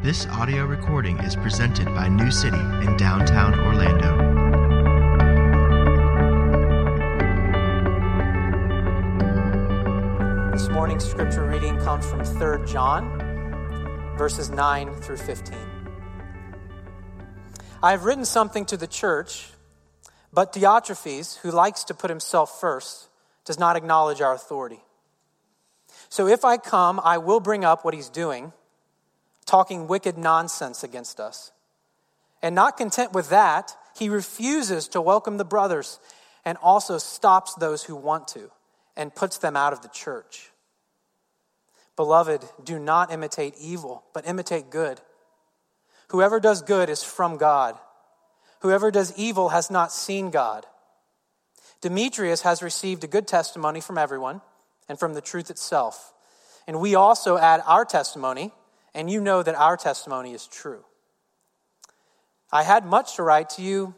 This audio recording is presented by New City in downtown Orlando. This morning's scripture reading comes from 3 John, verses 9 through 15. I have written something to the church, but Diotrephes, who likes to put himself first, does not acknowledge our authority. So if I come, I will bring up what he's doing talking wicked nonsense against us. And not content with that, he refuses to welcome the brothers and also stops those who want to and puts them out of the church. Beloved, do not imitate evil, but imitate good. Whoever does good is from God. Whoever does evil has not seen God. Demetrius has received a good testimony from everyone and from the truth itself. And we also add our testimony and you know that our testimony is true. I had much to write to you,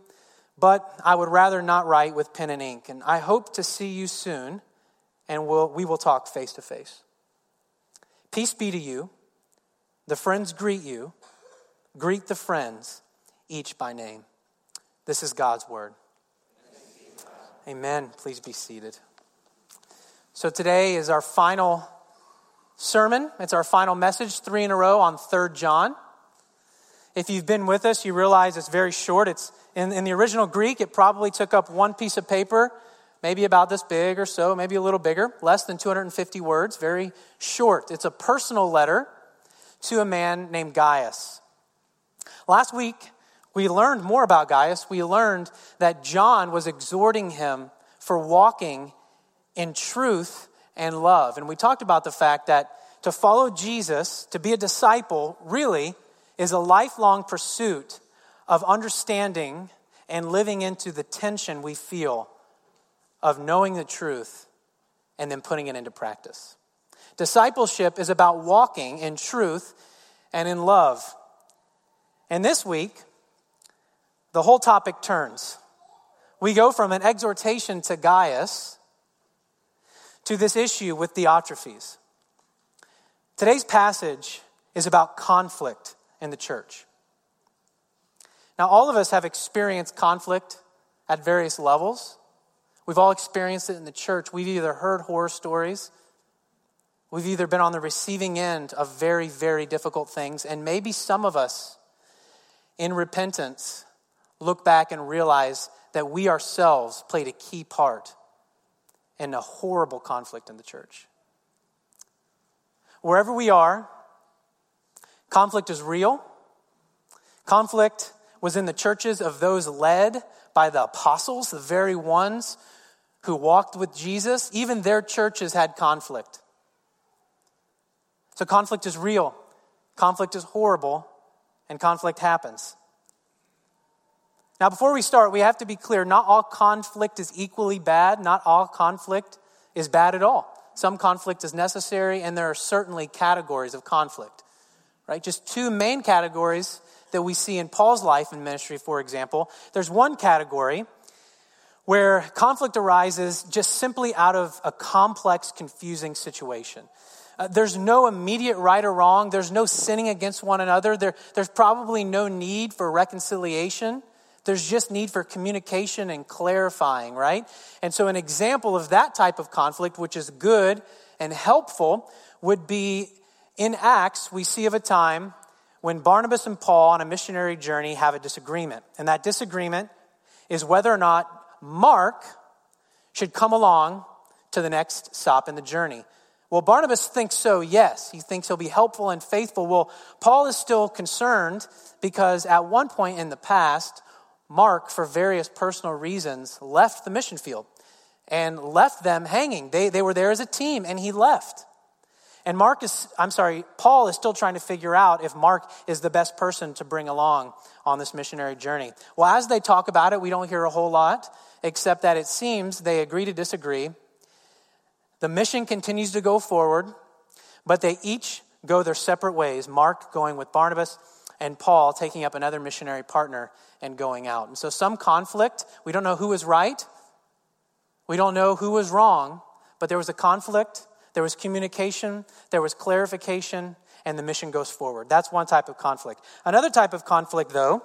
but I would rather not write with pen and ink. And I hope to see you soon, and we'll, we will talk face to face. Peace be to you. The friends greet you. Greet the friends, each by name. This is God's word. Amen. Please be seated. So today is our final sermon. It's our final message, three in a row on 3rd John. If you've been with us, you realize it's very short. It's in, in the original Greek, it probably took up one piece of paper, maybe about this big or so, maybe a little bigger, less than 250 words, very short. It's a personal letter to a man named Gaius. Last week, we learned more about Gaius. We learned that John was exhorting him for walking in truth and love. And we talked about the fact that to follow Jesus, to be a disciple, really is a lifelong pursuit of understanding and living into the tension we feel of knowing the truth and then putting it into practice. Discipleship is about walking in truth and in love. And this week, the whole topic turns. We go from an exhortation to Gaius to this issue with Diotrephes. Today's passage is about conflict in the church. Now, all of us have experienced conflict at various levels. We've all experienced it in the church. We've either heard horror stories, we've either been on the receiving end of very, very difficult things, and maybe some of us, in repentance, look back and realize that we ourselves played a key part in a horrible conflict in the church. Wherever we are, conflict is real. Conflict was in the churches of those led by the apostles, the very ones who walked with Jesus. Even their churches had conflict. So conflict is real, conflict is horrible, and conflict happens. Now, before we start, we have to be clear not all conflict is equally bad, not all conflict is bad at all. Some conflict is necessary, and there are certainly categories of conflict, right? Just two main categories that we see in Paul's life and ministry, for example. There's one category where conflict arises just simply out of a complex, confusing situation. Uh, there's no immediate right or wrong. There's no sinning against one another. There, there's probably no need for reconciliation. There's just need for communication and clarifying, right? And so, an example of that type of conflict, which is good and helpful, would be in Acts, we see of a time when Barnabas and Paul on a missionary journey have a disagreement. And that disagreement is whether or not Mark should come along to the next stop in the journey. Well, Barnabas thinks so, yes. He thinks he'll be helpful and faithful. Well, Paul is still concerned because at one point in the past, Mark, for various personal reasons, left the mission field and left them hanging. They, they were there as a team, and he left. And Mark is, I'm sorry, Paul is still trying to figure out if Mark is the best person to bring along on this missionary journey. Well, as they talk about it, we don't hear a whole lot, except that it seems they agree to disagree. The mission continues to go forward, but they each go their separate ways. Mark going with Barnabas, and Paul taking up another missionary partner and going out. And so, some conflict. We don't know who was right, we don't know who was wrong, but there was a conflict there was communication, there was clarification, and the mission goes forward. That's one type of conflict. Another type of conflict, though,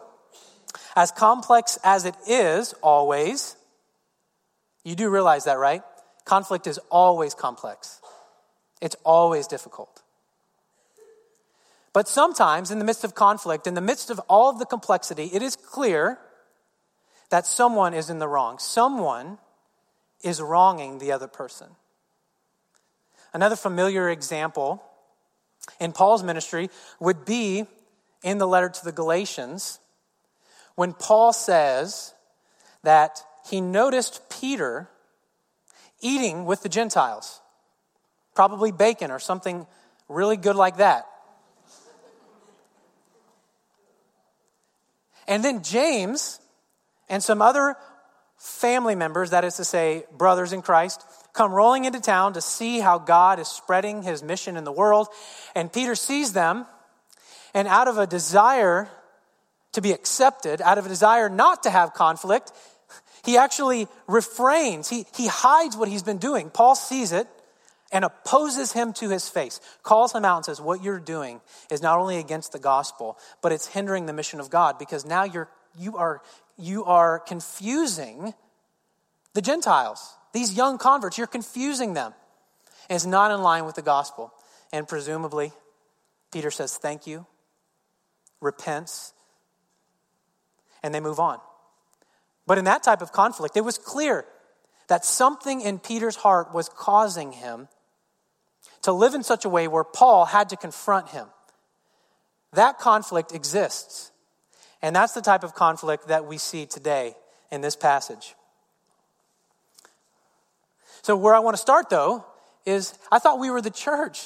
as complex as it is always, you do realize that, right? Conflict is always complex, it's always difficult. But sometimes, in the midst of conflict, in the midst of all of the complexity, it is clear that someone is in the wrong. Someone is wronging the other person. Another familiar example in Paul's ministry would be in the letter to the Galatians when Paul says that he noticed Peter eating with the Gentiles, probably bacon or something really good like that. And then James and some other family members, that is to say, brothers in Christ, come rolling into town to see how God is spreading his mission in the world. And Peter sees them, and out of a desire to be accepted, out of a desire not to have conflict, he actually refrains. He, he hides what he's been doing. Paul sees it and opposes him to his face, calls him out and says, What you're doing is not only against the gospel, but it's hindering the mission of God because now you're, you, are, you are confusing the Gentiles. These young converts, you're confusing them. And it's not in line with the gospel. And presumably, Peter says, Thank you, repents, and they move on. But in that type of conflict, it was clear that something in Peter's heart was causing him to live in such a way where Paul had to confront him. That conflict exists. And that's the type of conflict that we see today in this passage. So, where I want to start though is I thought we were the church.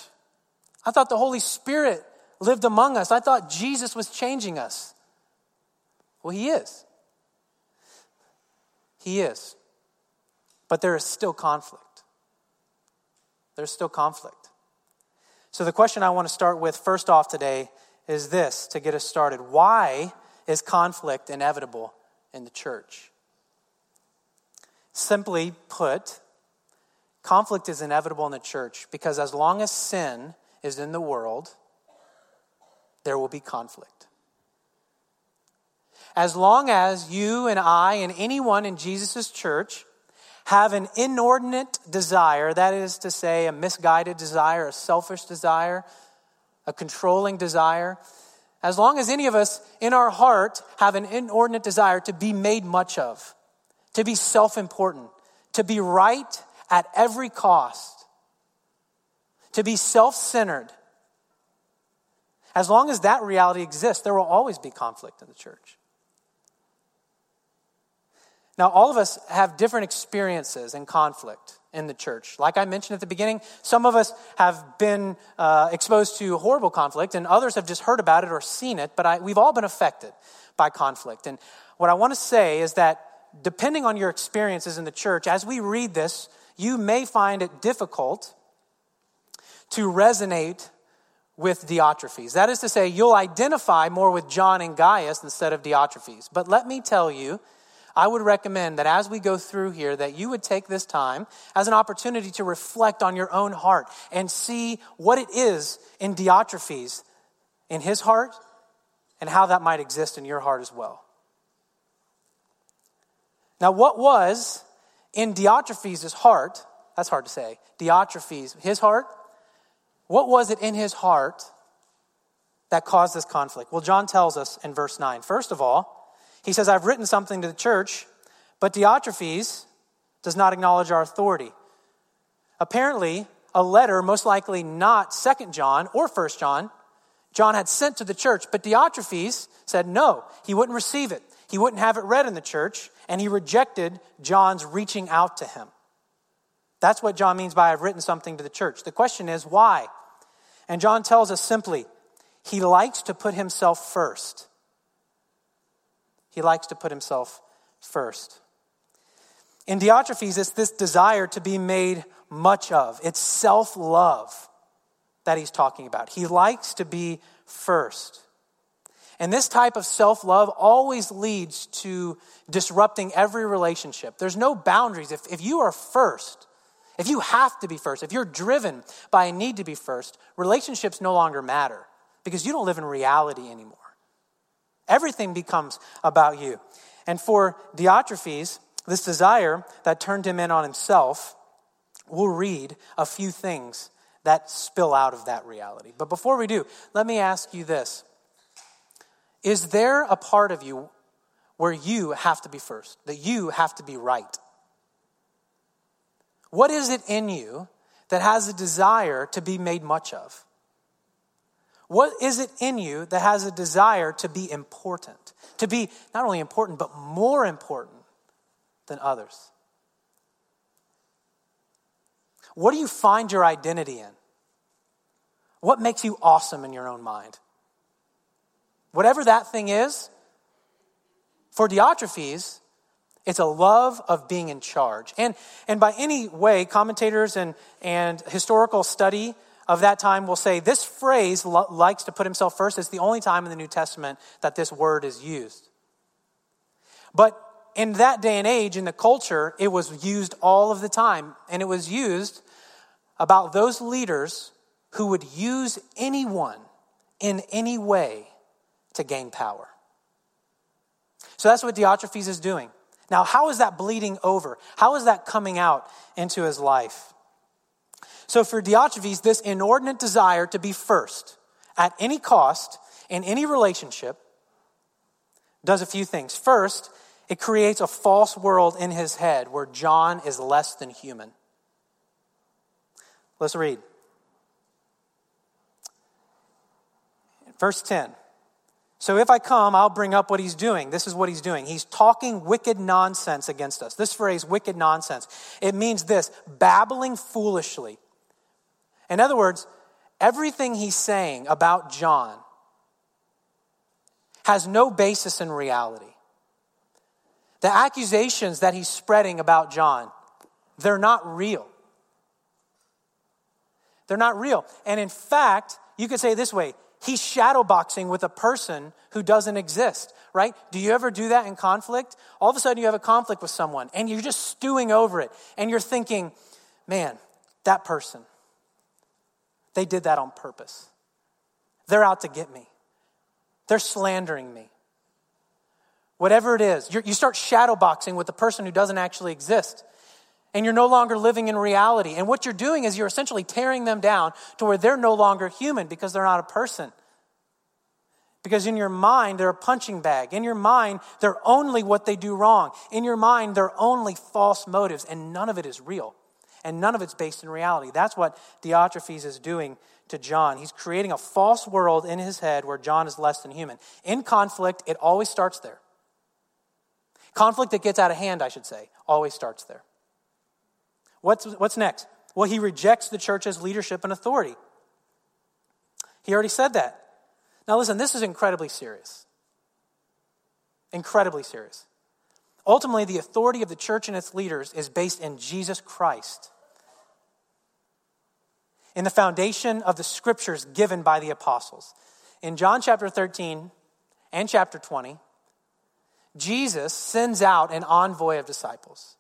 I thought the Holy Spirit lived among us. I thought Jesus was changing us. Well, He is. He is. But there is still conflict. There's still conflict. So, the question I want to start with first off today is this to get us started. Why is conflict inevitable in the church? Simply put, conflict is inevitable in the church because as long as sin is in the world, there will be conflict. As long as you and I and anyone in Jesus' church have an inordinate desire, that is to say, a misguided desire, a selfish desire, a controlling desire, as long as any of us in our heart have an inordinate desire to be made much of, to be self important, to be right at every cost, to be self centered, as long as that reality exists, there will always be conflict in the church. Now, all of us have different experiences in conflict in the church. Like I mentioned at the beginning, some of us have been uh, exposed to horrible conflict, and others have just heard about it or seen it, but I, we've all been affected by conflict. And what I want to say is that depending on your experiences in the church, as we read this, you may find it difficult to resonate with Diotrephes. That is to say, you'll identify more with John and Gaius instead of Diotrephes. But let me tell you, I would recommend that as we go through here, that you would take this time as an opportunity to reflect on your own heart and see what it is in Diotrephes, in his heart, and how that might exist in your heart as well. Now, what was in Diotrephes' heart? That's hard to say. Diotrephes, his heart. What was it in his heart that caused this conflict? Well, John tells us in verse 9. First of all, he says, I've written something to the church, but Diotrephes does not acknowledge our authority. Apparently, a letter, most likely not Second John or First John, John had sent to the church, but Diotrephes said no, he wouldn't receive it. He wouldn't have it read in the church, and he rejected John's reaching out to him. That's what John means by I've written something to the church. The question is, why? And John tells us simply, he likes to put himself first. He likes to put himself first. In Diotrephes, it's this desire to be made much of. It's self love that he's talking about. He likes to be first. And this type of self love always leads to disrupting every relationship. There's no boundaries. If, if you are first, if you have to be first, if you're driven by a need to be first, relationships no longer matter because you don't live in reality anymore. Everything becomes about you. And for Diotrephes, this desire that turned him in on himself, we'll read a few things that spill out of that reality. But before we do, let me ask you this Is there a part of you where you have to be first, that you have to be right? What is it in you that has a desire to be made much of? What is it in you that has a desire to be important? To be not only important, but more important than others? What do you find your identity in? What makes you awesome in your own mind? Whatever that thing is, for Diotrephes, it's a love of being in charge. And, and by any way, commentators and, and historical study of that time will say this phrase likes to put himself first. It's the only time in the New Testament that this word is used. But in that day and age, in the culture, it was used all of the time. And it was used about those leaders who would use anyone in any way to gain power. So that's what Diotrephes is doing. Now, how is that bleeding over? How is that coming out into his life? So, for Diotrephes, this inordinate desire to be first at any cost in any relationship does a few things. First, it creates a false world in his head where John is less than human. Let's read. Verse 10 so if I come, I'll bring up what he's doing. This is what he's doing. He's talking wicked nonsense against us. This phrase, wicked nonsense, it means this babbling foolishly. In other words, everything he's saying about John has no basis in reality. The accusations that he's spreading about John, they're not real. They're not real. And in fact, you could say this way he's shadowboxing with a person who doesn't exist, right? Do you ever do that in conflict? All of a sudden you have a conflict with someone and you're just stewing over it and you're thinking, man, that person, they did that on purpose. They're out to get me, they're slandering me. Whatever it is, you start shadowboxing with the person who doesn't actually exist and you're no longer living in reality. And what you're doing is you're essentially tearing them down to where they're no longer human because they're not a person. Because in your mind, they're a punching bag. In your mind, they're only what they do wrong. In your mind, they're only false motives, and none of it is real. And none of it's based in reality. That's what Diotrephes is doing to John. He's creating a false world in his head where John is less than human. In conflict, it always starts there. Conflict that gets out of hand, I should say, always starts there. What's, what's next? Well, he rejects the church's leadership and authority. He already said that. Now, listen, this is incredibly serious. Incredibly serious. Ultimately, the authority of the church and its leaders is based in Jesus Christ, in the foundation of the scriptures given by the apostles. In John chapter 13 and chapter 20, Jesus sends out an envoy of disciples.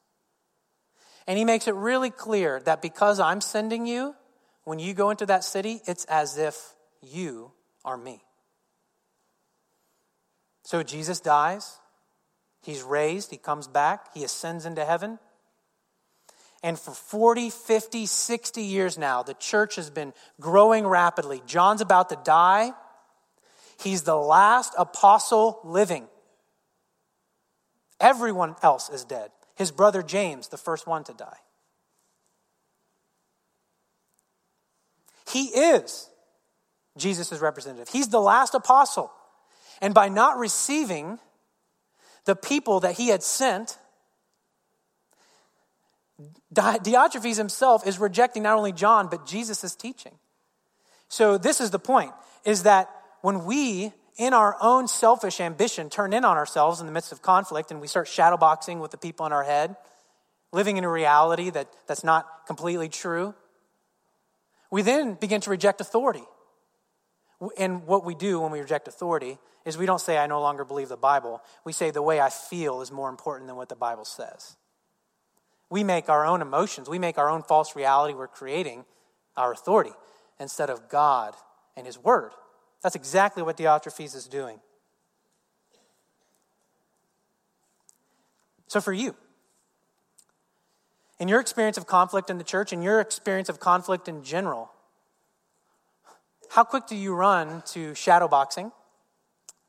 And he makes it really clear that because I'm sending you, when you go into that city, it's as if you are me. So Jesus dies, he's raised, he comes back, he ascends into heaven. And for 40, 50, 60 years now, the church has been growing rapidly. John's about to die. He's the last apostle living. Everyone else is dead. His brother James, the first one to die. He is Jesus' representative. He's the last apostle. And by not receiving the people that he had sent, Diotrephes himself is rejecting not only John, but Jesus' teaching. So this is the point, is that when we in our own selfish ambition, turn in on ourselves in the midst of conflict and we start shadowboxing with the people in our head, living in a reality that, that's not completely true, we then begin to reject authority. And what we do when we reject authority is we don't say, I no longer believe the Bible. We say, the way I feel is more important than what the Bible says. We make our own emotions, we make our own false reality. We're creating our authority instead of God and His Word. That's exactly what Diotrephes is doing. So, for you, in your experience of conflict in the church, in your experience of conflict in general, how quick do you run to shadowboxing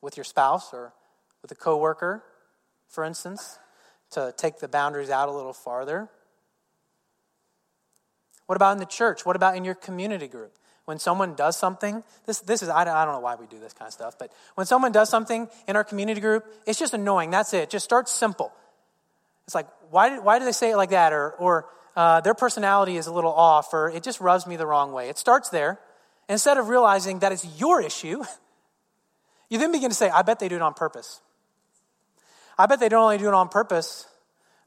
with your spouse or with a coworker, for instance, to take the boundaries out a little farther? What about in the church? What about in your community group? When someone does something, this, this is, I don't, I don't know why we do this kind of stuff, but when someone does something in our community group, it's just annoying. That's it. Just start simple. It's like, why, why do they say it like that? Or, or uh, their personality is a little off, or it just rubs me the wrong way. It starts there. Instead of realizing that it's your issue, you then begin to say, I bet they do it on purpose. I bet they don't only do it on purpose,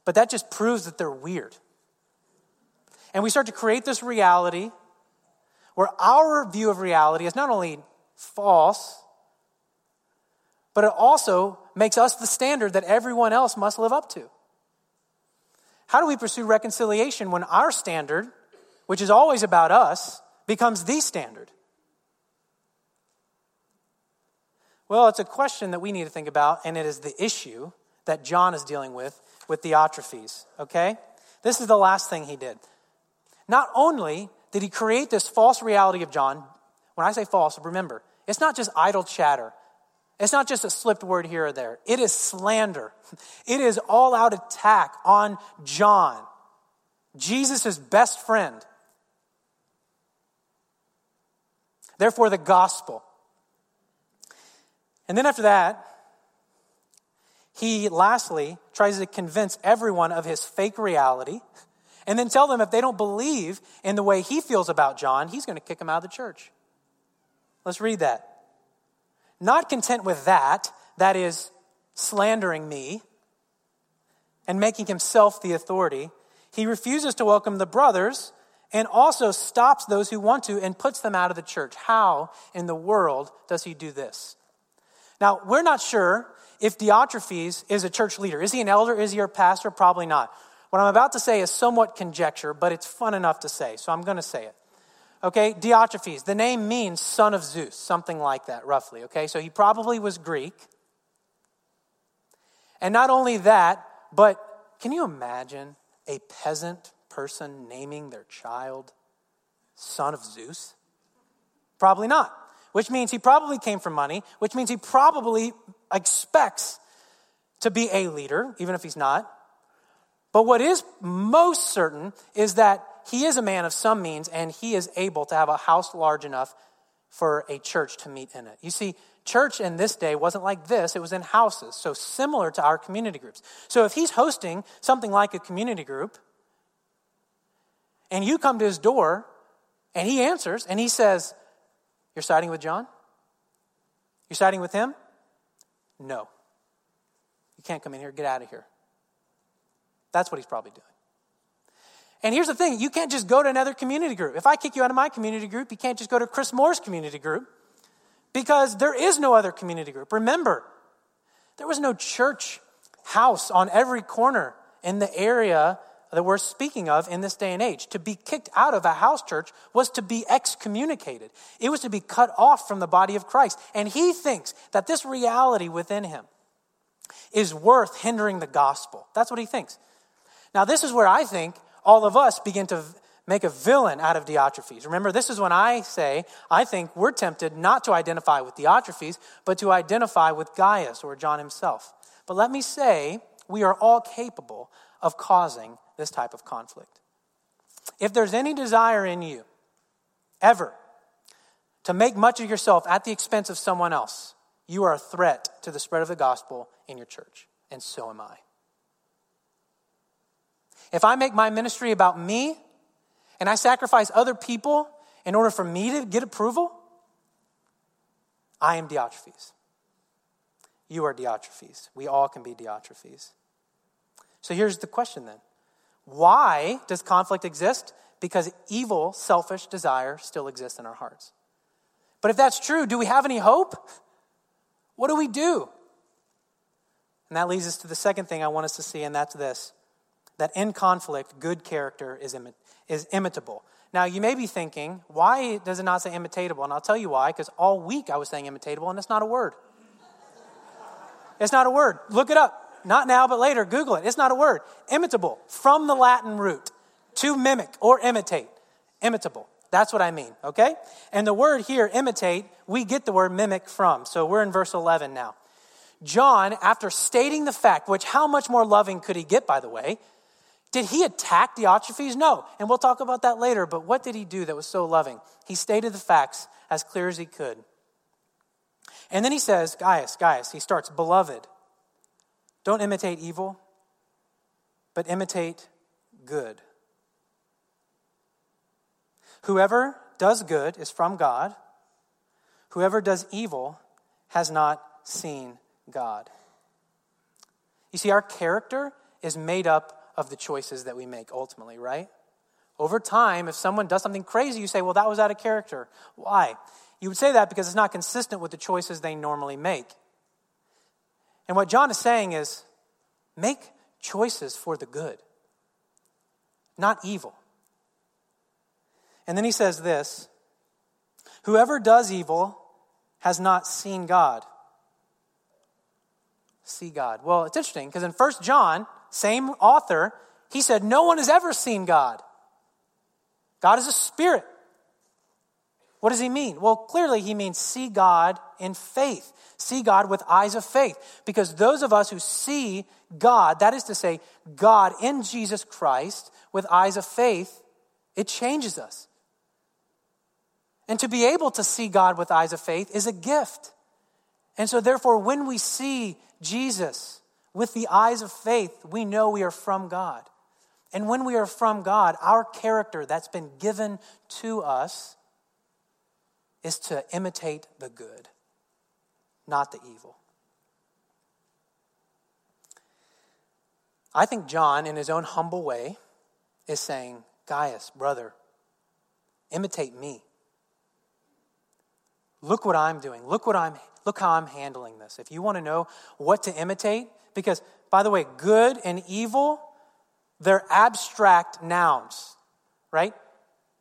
but that just proves that they're weird. And we start to create this reality where our view of reality is not only false, but it also makes us the standard that everyone else must live up to. How do we pursue reconciliation when our standard, which is always about us, becomes the standard? Well, it's a question that we need to think about, and it is the issue that John is dealing with with Diotrephes, okay? This is the last thing he did. Not only did he create this false reality of John, when I say false, remember, it's not just idle chatter. It's not just a slipped word here or there. It is slander. It is all out attack on John, Jesus' best friend. Therefore, the gospel. And then after that, he lastly tries to convince everyone of his fake reality and then tell them if they don't believe in the way he feels about John, he's going to kick him out of the church. Let's read that. Not content with that, that is, slandering me and making himself the authority, he refuses to welcome the brothers and also stops those who want to and puts them out of the church. How in the world does he do this? Now, we're not sure if Diotrephes is a church leader. Is he an elder? Is he a pastor? Probably not. What I'm about to say is somewhat conjecture, but it's fun enough to say, so I'm going to say it. Okay, Diotrephes, the name means son of Zeus, something like that, roughly. Okay, so he probably was Greek. And not only that, but can you imagine a peasant person naming their child son of Zeus? Probably not. Which means he probably came from money, which means he probably expects to be a leader, even if he's not. But what is most certain is that he is a man of some means and he is able to have a house large enough for a church to meet in it. You see, church in this day wasn't like this, it was in houses, so similar to our community groups. So if he's hosting something like a community group, and you come to his door and he answers and he says, You're siding with John? You're siding with him? No. You can't come in here, get out of here. That's what he's probably doing. And here's the thing you can't just go to another community group. If I kick you out of my community group, you can't just go to Chris Moore's community group because there is no other community group. Remember, there was no church house on every corner in the area that we're speaking of in this day and age. To be kicked out of a house church was to be excommunicated, it was to be cut off from the body of Christ. And he thinks that this reality within him is worth hindering the gospel. That's what he thinks. Now, this is where I think all of us begin to make a villain out of Diotrephes. Remember, this is when I say I think we're tempted not to identify with Diotrephes, but to identify with Gaius or John himself. But let me say, we are all capable of causing this type of conflict. If there's any desire in you, ever, to make much of yourself at the expense of someone else, you are a threat to the spread of the gospel in your church, and so am I. If I make my ministry about me and I sacrifice other people in order for me to get approval, I am Diotrephes. You are Diotrephes. We all can be Diotrephes. So here's the question then Why does conflict exist? Because evil, selfish desire still exists in our hearts. But if that's true, do we have any hope? What do we do? And that leads us to the second thing I want us to see, and that's this that in conflict, good character is, imi- is imitable. Now, you may be thinking, why does it not say imitatable? And I'll tell you why, because all week I was saying imitatable, and it's not a word. it's not a word. Look it up. Not now, but later. Google it. It's not a word. Imitable, from the Latin root, to mimic or imitate. Imitable. That's what I mean, okay? And the word here, imitate, we get the word mimic from. So we're in verse 11 now. John, after stating the fact, which how much more loving could he get, by the way? Did he attack Diotrephes? No. And we'll talk about that later. But what did he do that was so loving? He stated the facts as clear as he could. And then he says, Gaius, Gaius, he starts, Beloved, don't imitate evil, but imitate good. Whoever does good is from God. Whoever does evil has not seen God. You see, our character is made up of the choices that we make ultimately, right? Over time, if someone does something crazy, you say, well, that was out of character. Why? You would say that because it's not consistent with the choices they normally make. And what John is saying is make choices for the good, not evil. And then he says this Whoever does evil has not seen God. See God. Well, it's interesting because in First John, same author, he said, No one has ever seen God. God is a spirit. What does he mean? Well, clearly he means see God in faith. See God with eyes of faith. Because those of us who see God, that is to say, God in Jesus Christ with eyes of faith, it changes us. And to be able to see God with eyes of faith is a gift. And so, therefore, when we see Jesus with the eyes of faith, we know we are from God. And when we are from God, our character that's been given to us is to imitate the good, not the evil. I think John, in his own humble way, is saying, Gaius, brother, imitate me. Look what I'm doing. Look what I'm look how I'm handling this. If you want to know what to imitate, because by the way, good and evil, they're abstract nouns, right?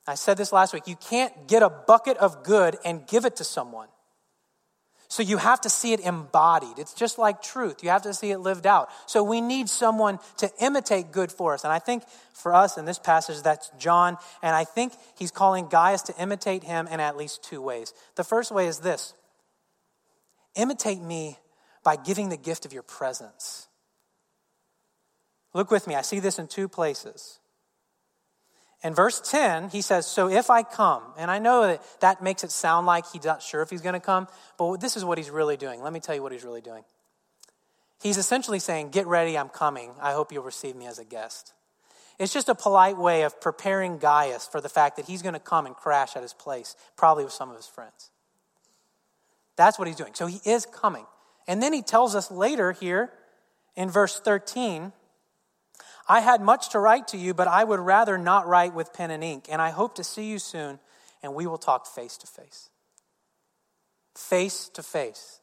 I said this last week. You can't get a bucket of good and give it to someone. So you have to see it embodied. It's just like truth. You have to see it lived out. So we need someone to imitate good for us. And I think for us in this passage, that's John. And I think he's calling Gaius to imitate him in at least two ways. The first way is this imitate me by giving the gift of your presence. Look with me. I see this in two places. In verse 10, he says, So if I come, and I know that that makes it sound like he's not sure if he's going to come, but this is what he's really doing. Let me tell you what he's really doing. He's essentially saying, Get ready, I'm coming. I hope you'll receive me as a guest. It's just a polite way of preparing Gaius for the fact that he's going to come and crash at his place, probably with some of his friends. That's what he's doing. So he is coming. And then he tells us later here in verse 13 I had much to write to you, but I would rather not write with pen and ink, and I hope to see you soon, and we will talk face to face. Face to face.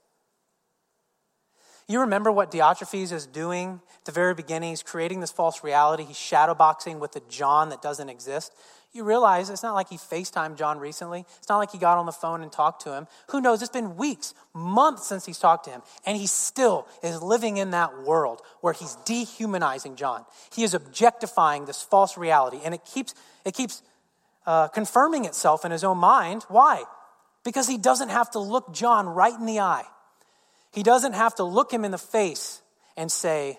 You remember what Diotrephes is doing at the very beginning? He's creating this false reality. He's shadowboxing with a John that doesn't exist you realize it's not like he FaceTimed John recently. It's not like he got on the phone and talked to him. Who knows? It's been weeks, months since he's talked to him. And he still is living in that world where he's dehumanizing John. He is objectifying this false reality. And it keeps, it keeps uh, confirming itself in his own mind. Why? Because he doesn't have to look John right in the eye. He doesn't have to look him in the face and say,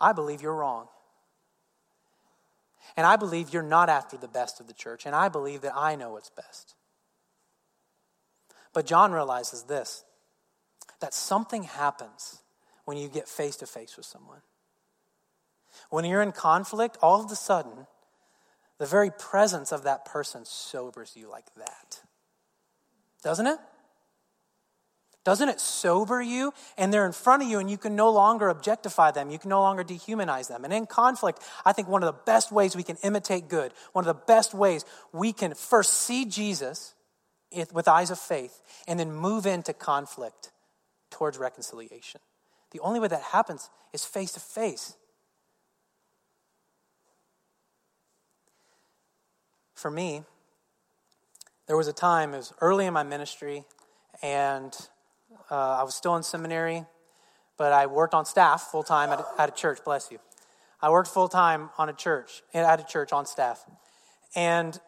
I believe you're wrong. And I believe you're not after the best of the church, and I believe that I know what's best. But John realizes this that something happens when you get face to face with someone. When you're in conflict, all of a sudden, the very presence of that person sobers you like that. Doesn't it? Doesn't it sober you? And they're in front of you, and you can no longer objectify them. You can no longer dehumanize them. And in conflict, I think one of the best ways we can imitate good, one of the best ways we can first see Jesus with eyes of faith and then move into conflict towards reconciliation. The only way that happens is face to face. For me, there was a time, it was early in my ministry, and uh, I was still in seminary, but I worked on staff full time at, at, a church, bless you. I worked full time on a church, at a church on staff. And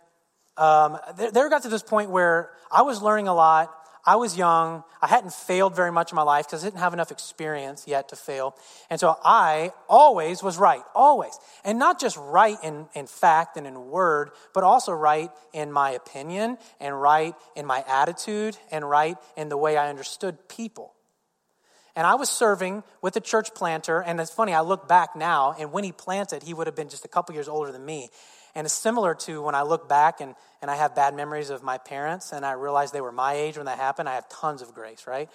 um, there, there got to this point where I was learning a lot. I was young. I hadn't failed very much in my life because I didn't have enough experience yet to fail. And so I always was right, always. And not just right in, in fact and in word, but also right in my opinion and right in my attitude and right in the way I understood people. And I was serving with a church planter, and it's funny, I look back now, and when he planted, he would have been just a couple years older than me. And it's similar to when I look back and, and I have bad memories of my parents and I realize they were my age when that happened. I have tons of grace, right?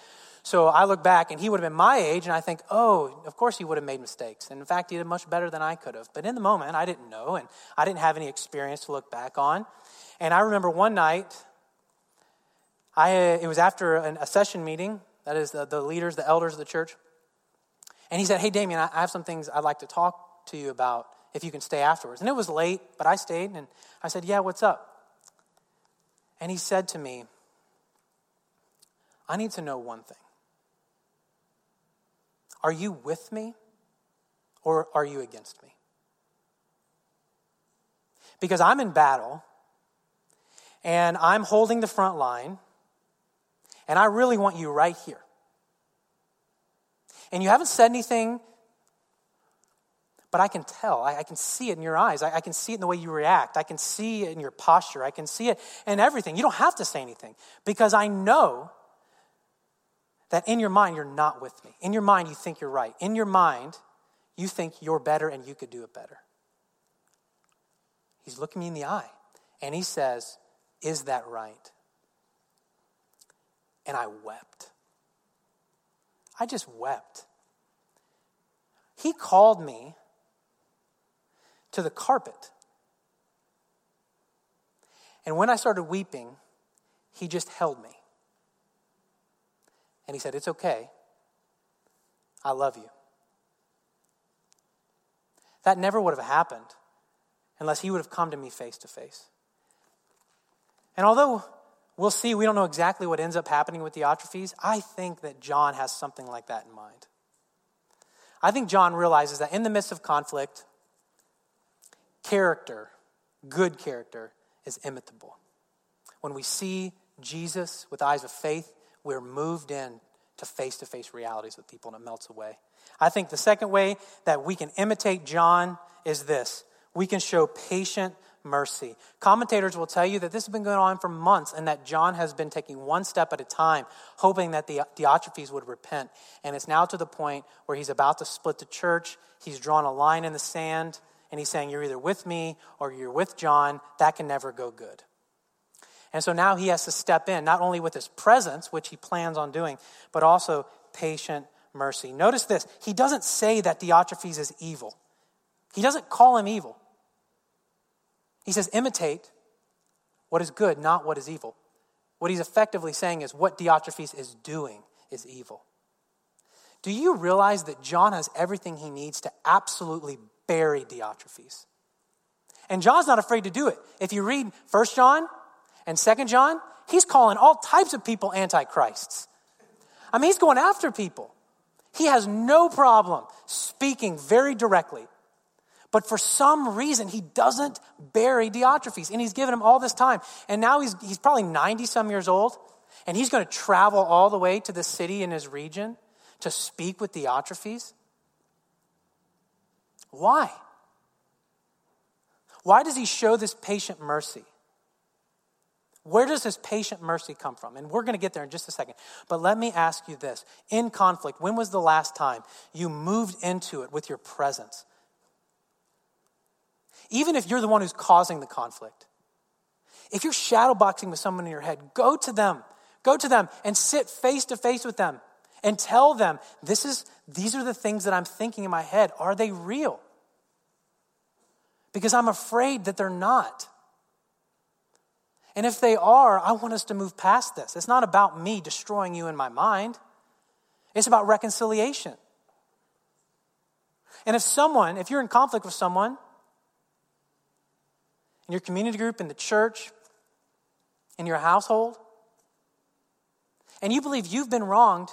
So I look back and he would have been my age and I think, oh, of course he would have made mistakes. And in fact, he did much better than I could have. But in the moment, I didn't know and I didn't have any experience to look back on. And I remember one night, I, it was after an, a session meeting, that is the, the leaders, the elders of the church. And he said, hey, Damien, I have some things I'd like to talk to you about if you can stay afterwards. And it was late, but I stayed and I said, Yeah, what's up? And he said to me, I need to know one thing. Are you with me or are you against me? Because I'm in battle and I'm holding the front line and I really want you right here. And you haven't said anything but I can tell. I, I can see it in your eyes. I, I, can see it in the way you react. I can see it in your posture. I can see it in everything. You don't have to say anything because I know that in your mind, you're not with me. In your mind, you think you're right. In your mind, you think you're better and you could do it better. He's looking me in the eye and he says, Is that right? And I wept. I just wept. He called me to the carpet. And when I started weeping, he just held me. And he said, It's okay. I love you. That never would have happened unless he would have come to me face to face. And although we'll see, we don't know exactly what ends up happening with Diotrephes, I think that John has something like that in mind. I think John realizes that in the midst of conflict, character, good character, is imitable. When we see Jesus with eyes of faith, we're moved in to face to face realities with people and it melts away. I think the second way that we can imitate John is this we can show patient mercy. Commentators will tell you that this has been going on for months and that John has been taking one step at a time, hoping that the Diotrephes would repent. And it's now to the point where he's about to split the church. He's drawn a line in the sand and he's saying, You're either with me or you're with John. That can never go good. And so now he has to step in, not only with his presence, which he plans on doing, but also patient mercy. Notice this he doesn't say that Diotrephes is evil, he doesn't call him evil. He says, Imitate what is good, not what is evil. What he's effectively saying is what Diotrephes is doing is evil. Do you realize that John has everything he needs to absolutely bury Diotrephes. And John's not afraid to do it. If you read First John and Second John, he's calling all types of people antichrists. I mean, he's going after people. He has no problem speaking very directly. But for some reason, he doesn't bury Diotrephes. And he's given him all this time. And now he's, he's probably 90 some years old. And he's going to travel all the way to the city in his region to speak with Diotrephes. Why? Why does he show this patient mercy? Where does this patient mercy come from? And we're going to get there in just a second. But let me ask you this in conflict, when was the last time you moved into it with your presence? Even if you're the one who's causing the conflict, if you're shadowboxing with someone in your head, go to them. Go to them and sit face to face with them and tell them, this is, these are the things that I'm thinking in my head. Are they real? Because I'm afraid that they're not. And if they are, I want us to move past this. It's not about me destroying you in my mind, it's about reconciliation. And if someone, if you're in conflict with someone, in your community group, in the church, in your household, and you believe you've been wronged,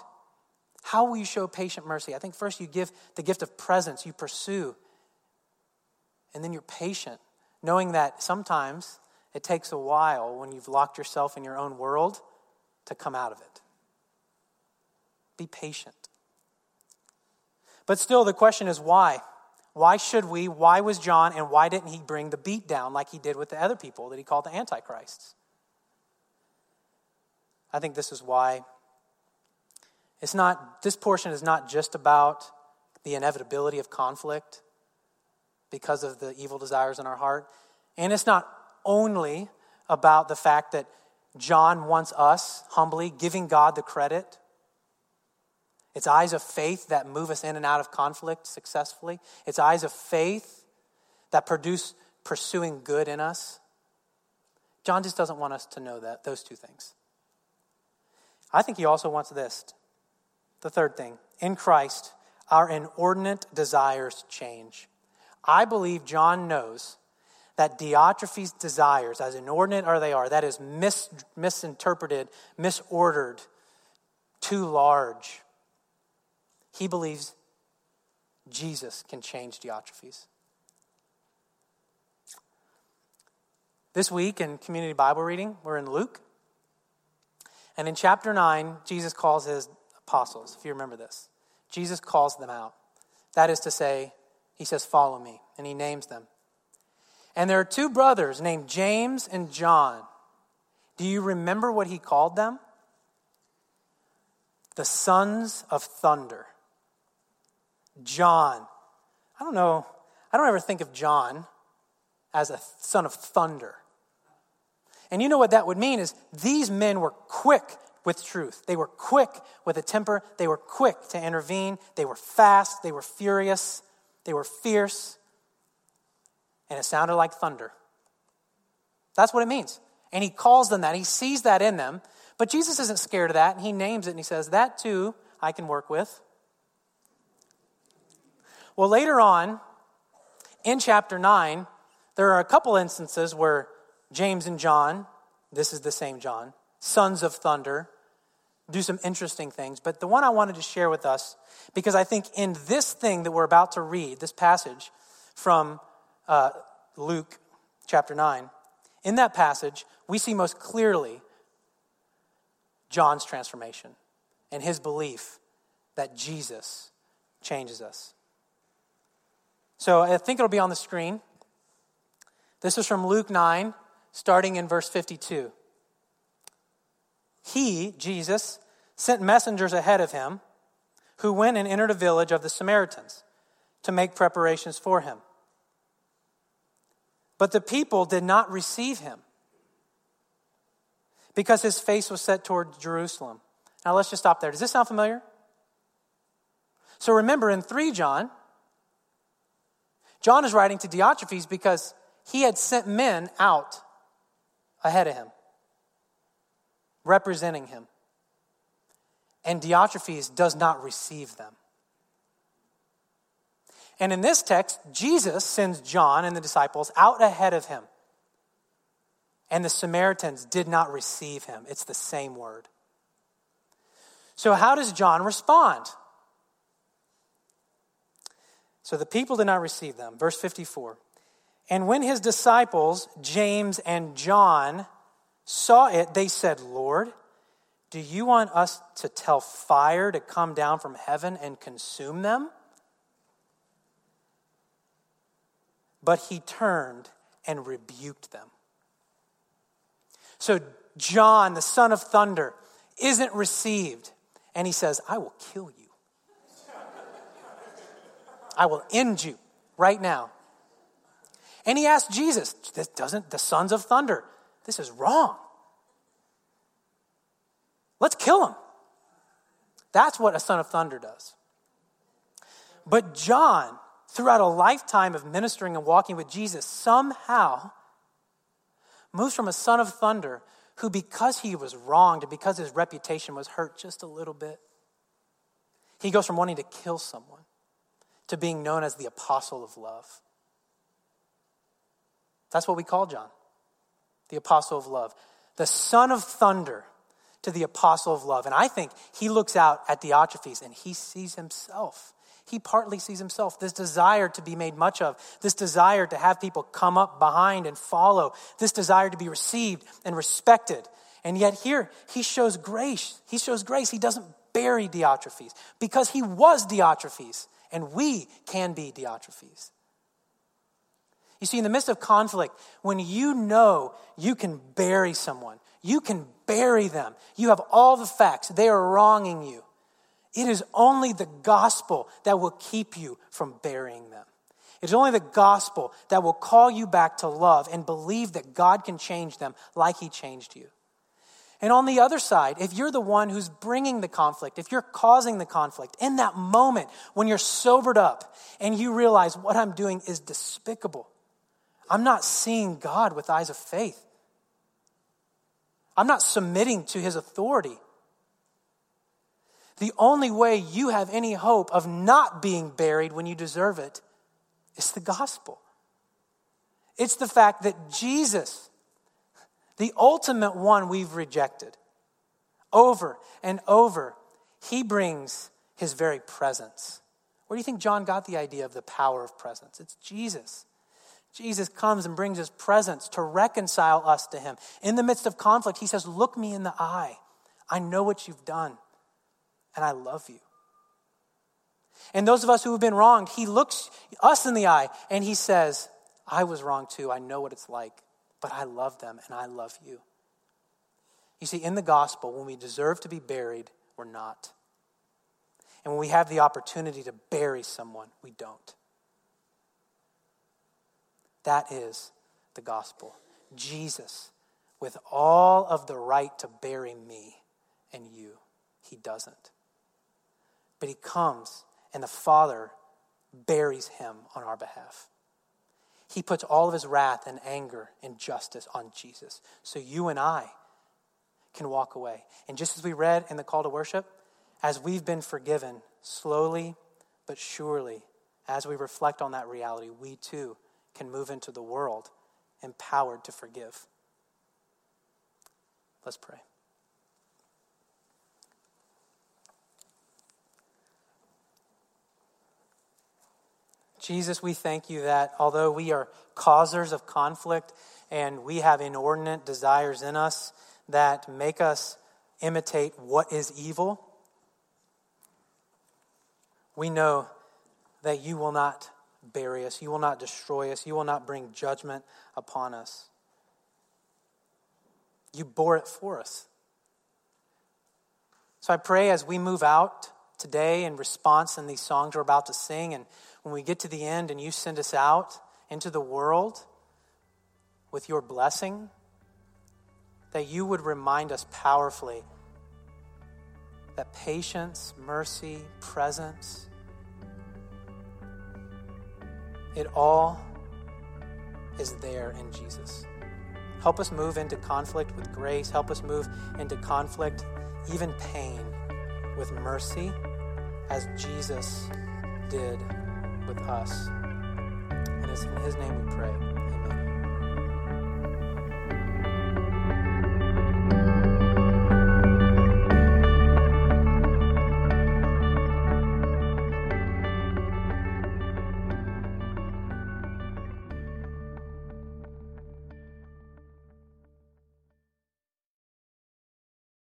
how will you show patient mercy? I think first you give the gift of presence, you pursue, and then you're patient, knowing that sometimes it takes a while when you've locked yourself in your own world to come out of it. Be patient. But still, the question is why? Why should we? Why was John, and why didn't he bring the beat down like he did with the other people that he called the Antichrists? I think this is why. It's not, this portion is not just about the inevitability of conflict because of the evil desires in our heart. And it's not only about the fact that John wants us humbly giving God the credit. It's eyes of faith that move us in and out of conflict successfully. It's eyes of faith that produce pursuing good in us. John just doesn't want us to know that those two things. I think he also wants this. The third thing, in Christ, our inordinate desires change. I believe John knows that Diotrephes' desires, as inordinate as they are, that is mis- misinterpreted, misordered, too large. He believes Jesus can change Diotrephes. This week in community Bible reading, we're in Luke. And in chapter 9, Jesus calls his apostles, if you remember this. Jesus calls them out. That is to say, he says, Follow me. And he names them. And there are two brothers named James and John. Do you remember what he called them? The sons of thunder. John. I don't know, I don't ever think of John as a son of thunder. And you know what that would mean is these men were quick with truth. They were quick with a temper. They were quick to intervene. They were fast. They were furious. They were fierce. And it sounded like thunder. That's what it means. And he calls them that. He sees that in them. But Jesus isn't scared of that. And he names it and he says, That too I can work with. Well, later on in chapter 9, there are a couple instances where James and John, this is the same John, sons of thunder, do some interesting things. But the one I wanted to share with us, because I think in this thing that we're about to read, this passage from uh, Luke chapter 9, in that passage, we see most clearly John's transformation and his belief that Jesus changes us. So I think it'll be on the screen. This is from Luke 9, starting in verse 52. He, Jesus, sent messengers ahead of him who went and entered a village of the Samaritans to make preparations for him. But the people did not receive him because his face was set toward Jerusalem. Now let's just stop there. Does this sound familiar? So remember in 3 John, John is writing to Diotrephes because he had sent men out ahead of him, representing him. And Diotrephes does not receive them. And in this text, Jesus sends John and the disciples out ahead of him. And the Samaritans did not receive him. It's the same word. So, how does John respond? So the people did not receive them. Verse 54. And when his disciples, James and John, saw it, they said, Lord, do you want us to tell fire to come down from heaven and consume them? But he turned and rebuked them. So John, the son of thunder, isn't received. And he says, I will kill you. I will end you right now. And he asked Jesus, this doesn't the sons of thunder, this is wrong. Let's kill him. That's what a son of thunder does. But John, throughout a lifetime of ministering and walking with Jesus, somehow moves from a son of thunder who, because he was wronged and because his reputation was hurt just a little bit, he goes from wanting to kill someone to being known as the apostle of love. That's what we call John, the apostle of love, the son of thunder to the apostle of love. And I think he looks out at Diotrephes and he sees himself. He partly sees himself, this desire to be made much of, this desire to have people come up behind and follow, this desire to be received and respected. And yet here he shows grace. He shows grace. He doesn't bury Diotrephes because he was Diotrephes and we can be Diotrephes. You see, in the midst of conflict, when you know you can bury someone, you can bury them, you have all the facts, they are wronging you. It is only the gospel that will keep you from burying them. It's only the gospel that will call you back to love and believe that God can change them like He changed you. And on the other side, if you're the one who's bringing the conflict, if you're causing the conflict, in that moment when you're sobered up and you realize what I'm doing is despicable, I'm not seeing God with eyes of faith. I'm not submitting to his authority. The only way you have any hope of not being buried when you deserve it is the gospel. It's the fact that Jesus, the ultimate one we've rejected. Over and over, he brings his very presence. Where do you think John got the idea of the power of presence? It's Jesus. Jesus comes and brings his presence to reconcile us to him. In the midst of conflict, he says, Look me in the eye. I know what you've done, and I love you. And those of us who have been wronged, he looks us in the eye and he says, I was wrong too. I know what it's like but I love them and I love you. You see, in the gospel, when we deserve to be buried, we're not. And when we have the opportunity to bury someone, we don't. That is the gospel. Jesus, with all of the right to bury me and you, he doesn't. But he comes, and the Father buries him on our behalf. He puts all of his wrath and anger and justice on Jesus. So you and I can walk away. And just as we read in the call to worship, as we've been forgiven, slowly but surely, as we reflect on that reality, we too can move into the world empowered to forgive. Let's pray. Jesus, we thank you that although we are causers of conflict and we have inordinate desires in us that make us imitate what is evil, we know that you will not bury us, you will not destroy us, you will not bring judgment upon us. You bore it for us. So I pray as we move out today in response in these songs we're about to sing and when we get to the end and you send us out into the world with your blessing, that you would remind us powerfully that patience, mercy, presence, it all is there in Jesus. Help us move into conflict with grace. Help us move into conflict, even pain, with mercy, as Jesus did with us. And it's in His name we pray.